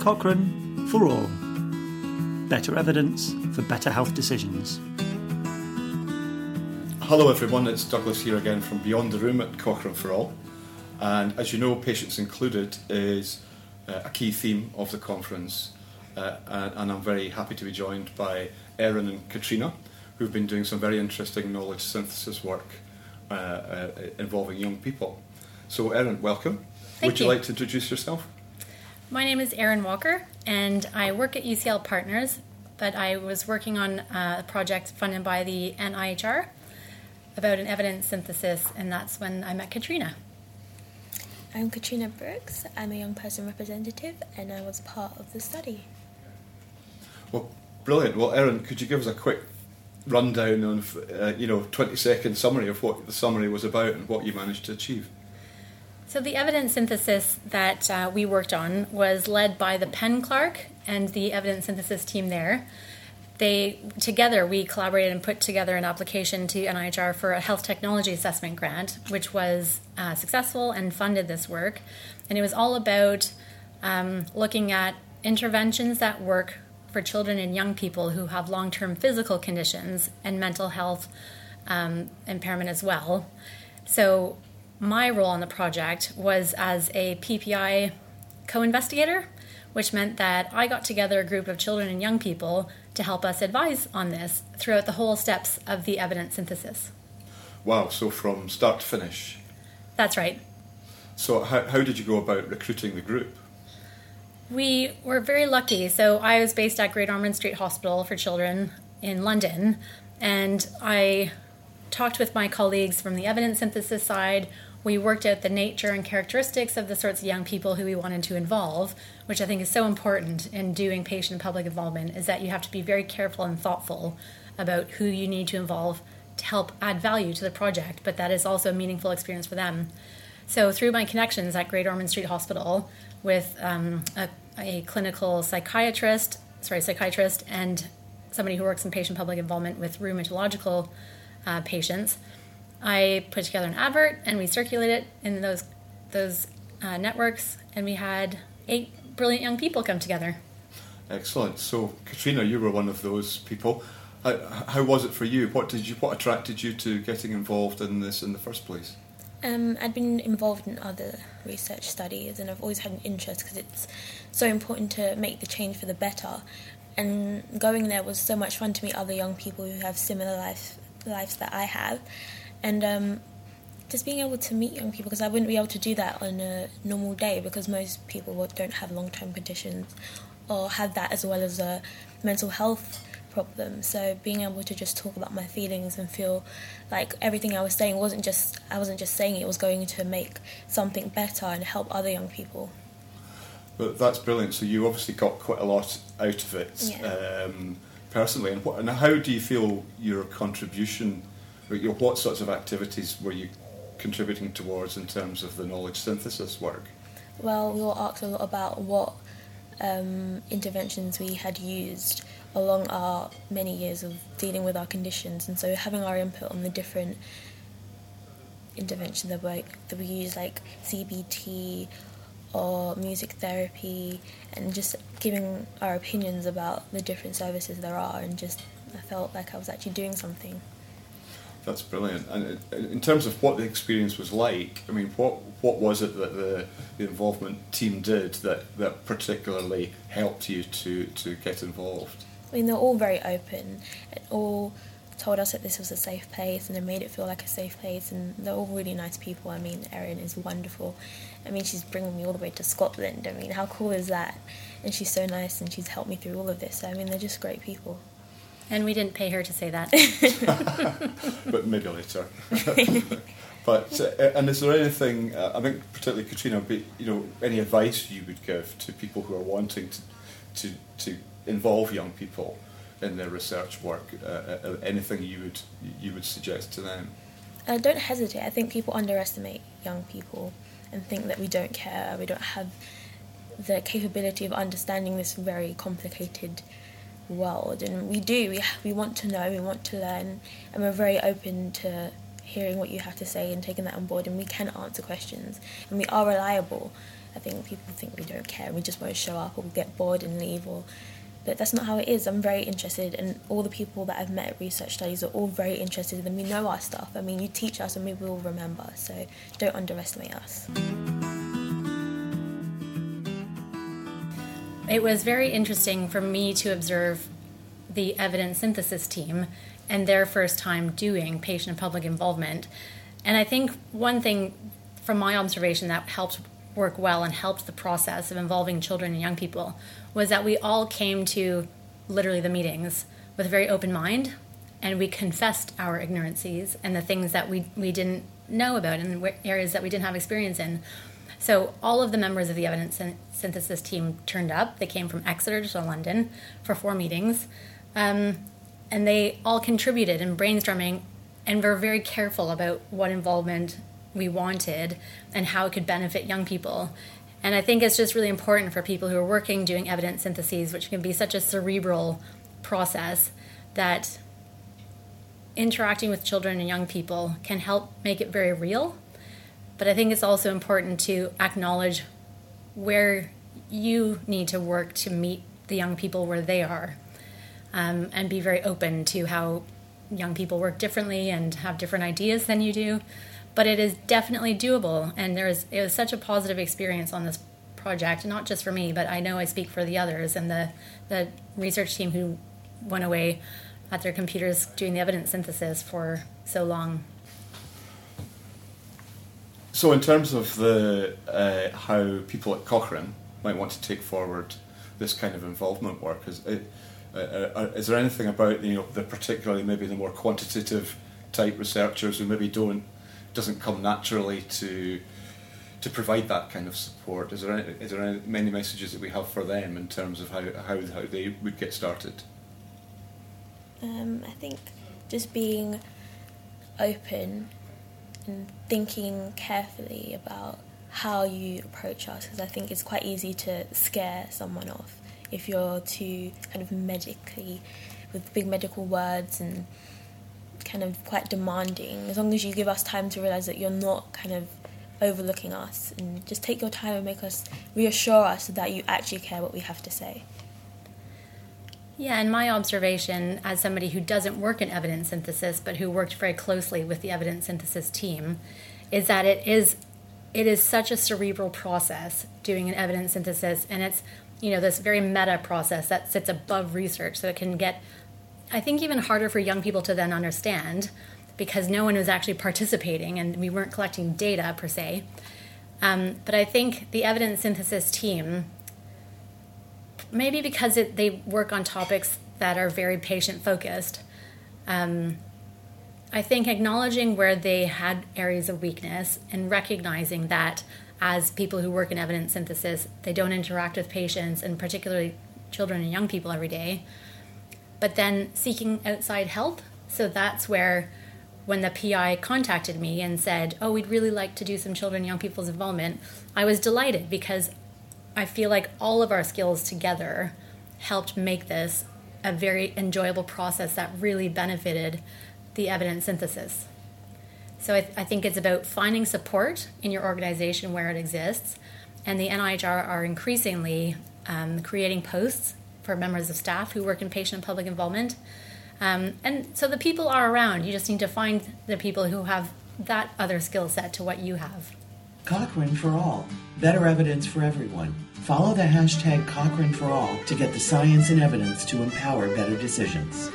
Cochrane for all. Better evidence for better health decisions. Hello, everyone. It's Douglas here again from Beyond the Room at Cochrane for All. And as you know, Patients Included is uh, a key theme of the conference. Uh, and, and, I'm very happy to be joined by Erin and Katrina, who've been doing some very interesting knowledge synthesis work uh, uh involving young people. So, Erin, welcome. Thank Would you, you like to introduce yourself? My name is Erin Walker, and I work at UCL Partners, but I was working on uh, a project funded by the NIHR about an evidence synthesis, and that's when I met Katrina. I'm Katrina Brooks. I'm a young person representative, and I was part of the study. Well, brilliant. Well, Erin, could you give us a quick rundown on, uh, you know, 20 second summary of what the summary was about and what you managed to achieve? So, the evidence synthesis that uh, we worked on was led by the PenCLAHRC and the evidence synthesis team there. They together we collaborated and put together an application to NIHR for a health technology assessment grant, which was uh, successful and funded this work. And it was all about um, looking at interventions that work for children and young people who have long term physical conditions and mental health um, impairment as well. So my role on the project was as a PPI co investigator, which meant that I got together a group of children and young people to help us advise on this throughout the whole steps of the evidence synthesis. Wow, so from start to finish? That's right. So, how, how did you go about recruiting the group? We were very lucky. So, I was based at Great Ormond Street Hospital for Children in London, and I talked with my colleagues from the evidence synthesis side we worked out the nature and characteristics of the sorts of young people who we wanted to involve, which I think is so important in doing patient public involvement, is that you have to be very careful and thoughtful about who you need to involve to help add value to the project, but that is also a meaningful experience for them. So, through my connections at Great Ormond Street Hospital with um, a, a clinical psychiatrist, sorry, psychiatrist, and somebody who works in patient public involvement with rheumatological uh, patients, I put together an advert and we circulated it in those those uh, networks, and we had eight brilliant young people come together. Excellent. So, Katrina, you were one of those people. How, how was it for you? What did you? What attracted you to getting involved in this in the first place? Um, I'd been involved in other research studies, and I've always had an interest because it's so important to make the change for the better. And going there was so much fun to meet other young people who have similar life, lives that I have and um, just being able to meet young people because I wouldn't be able to do that on a normal day because most people don't have long term conditions or have that as well as a mental health problem. So being able to just talk about my feelings and feel like everything I was saying wasn't just I wasn't just saying it, it was going to make something better and help other young people. But that's brilliant. So you obviously got quite a lot out of it yeah. um, personally. And, what, and how do you feel your contribution what sorts of activities were you contributing towards in terms of the knowledge synthesis work? Well, we were asked a lot about what um, interventions we had used along our many years of dealing with our conditions, and so having our input on the different interventions that we, that we use, like CBT or music therapy, and just giving our opinions about the different services there are, and just I felt like I was actually doing something. That's brilliant. And uh, in terms of what the experience was like, I mean, what what was it that the, the involvement team did that, that particularly helped you to, to get involved? I mean, they're all very open and all told us that this was a safe place and they made it feel like a safe place and they're all really nice people. I mean, Erin is wonderful. I mean, she's bringing me all the way to Scotland. I mean, how cool is that? And she's so nice and she's helped me through all of this. So, I mean, they're just great people. And we didn't pay her to say that. but maybe later. but uh, and is there anything? Uh, I think particularly Katrina, be, you know, any advice you would give to people who are wanting to to, to involve young people in their research work? Uh, uh anything you would you would suggest to them? Uh, don't hesitate. I think people underestimate young people and think that we don't care. We don't have the capability of understanding this very complicated world and we do we, we want to know we want to learn and we're very open to hearing what you have to say and taking that on board and we can answer questions and we are reliable I think people think we don't care, we just won't show up or we get bored and leave or but that's not how it is. I'm very interested, and all the people that I've met at research studies are all very interested, and we know our stuff. I mean, you teach us, and we will remember. So don't underestimate us. It was very interesting for me to observe the evidence synthesis team and their first time doing patient and public involvement. And I think one thing from my observation that helped work well and helped the process of involving children and young people was that we all came to literally the meetings with a very open mind and we confessed our ignorancies and the things that we, we didn't know about and areas that we didn't have experience in. So all of the members of the evidence synthesis team turned up. They came from Exeter to London for four meetings, um, and they all contributed in brainstorming, and were very careful about what involvement we wanted and how it could benefit young people. And I think it's just really important for people who are working doing evidence syntheses, which can be such a cerebral process, that interacting with children and young people can help make it very real but I think it's also important to acknowledge where you need to work to meet the young people where they are um, and be very open to how young people work differently and have different ideas than you do. But it is definitely doable, and there is it was such a positive experience on this project, not just for me, but I know I speak for the others and the the research team who went away at their computers doing the evidence synthesis for so long. So, in terms of the uh, how people at Cochrane might want to take forward this kind of involvement work, is, uh, uh, uh, is there anything about you know the particularly maybe the more quantitative type researchers who maybe don't doesn't come naturally to to provide that kind of support? Is there any, is there any, many messages that we have for them in terms of how how, how they would get started? Um, I think just being open and thinking carefully about how you approach us because I think it's quite easy to scare someone off if you're too kind of medically with big medical words and kind of quite demanding. As long as you give us time to realize that you're not kind of overlooking us and just take your time and make us reassure us that you actually care what we have to say. Yeah, and my observation as somebody who doesn't work in evidence synthesis but who worked very closely with the evidence synthesis team is that it is it is such a cerebral process doing an evidence synthesis and it's you know this very meta process that sits above research so it can get I think even harder for young people to then understand because no one was actually participating and we weren't collecting data per se. Um, but I think the evidence synthesis team maybe because it, they work on topics that are very patient focused. Um, I think acknowledging where they had areas of weakness and recognizing that as people who work in evidence synthesis, they don't interact with patients and particularly children and young people every day. But then seeking outside help. So that's where when the PI contacted me and said, Oh, we'd really like to do some children and young people's involvement, I was delighted because I feel like all of our skills together helped make this a very enjoyable process that really benefited the evidence synthesis. So I, th- I, think it's about finding support in your organization where it exists, and the NIHR are increasingly um, creating posts for members of staff who work in patient and public involvement. Um, and so the people are around. You just need to find the people who have that other skill set to what you have. Cochrane for all. Better evidence for everyone. Follow the hashtag Cochrane for all to get the science and evidence to empower better decisions.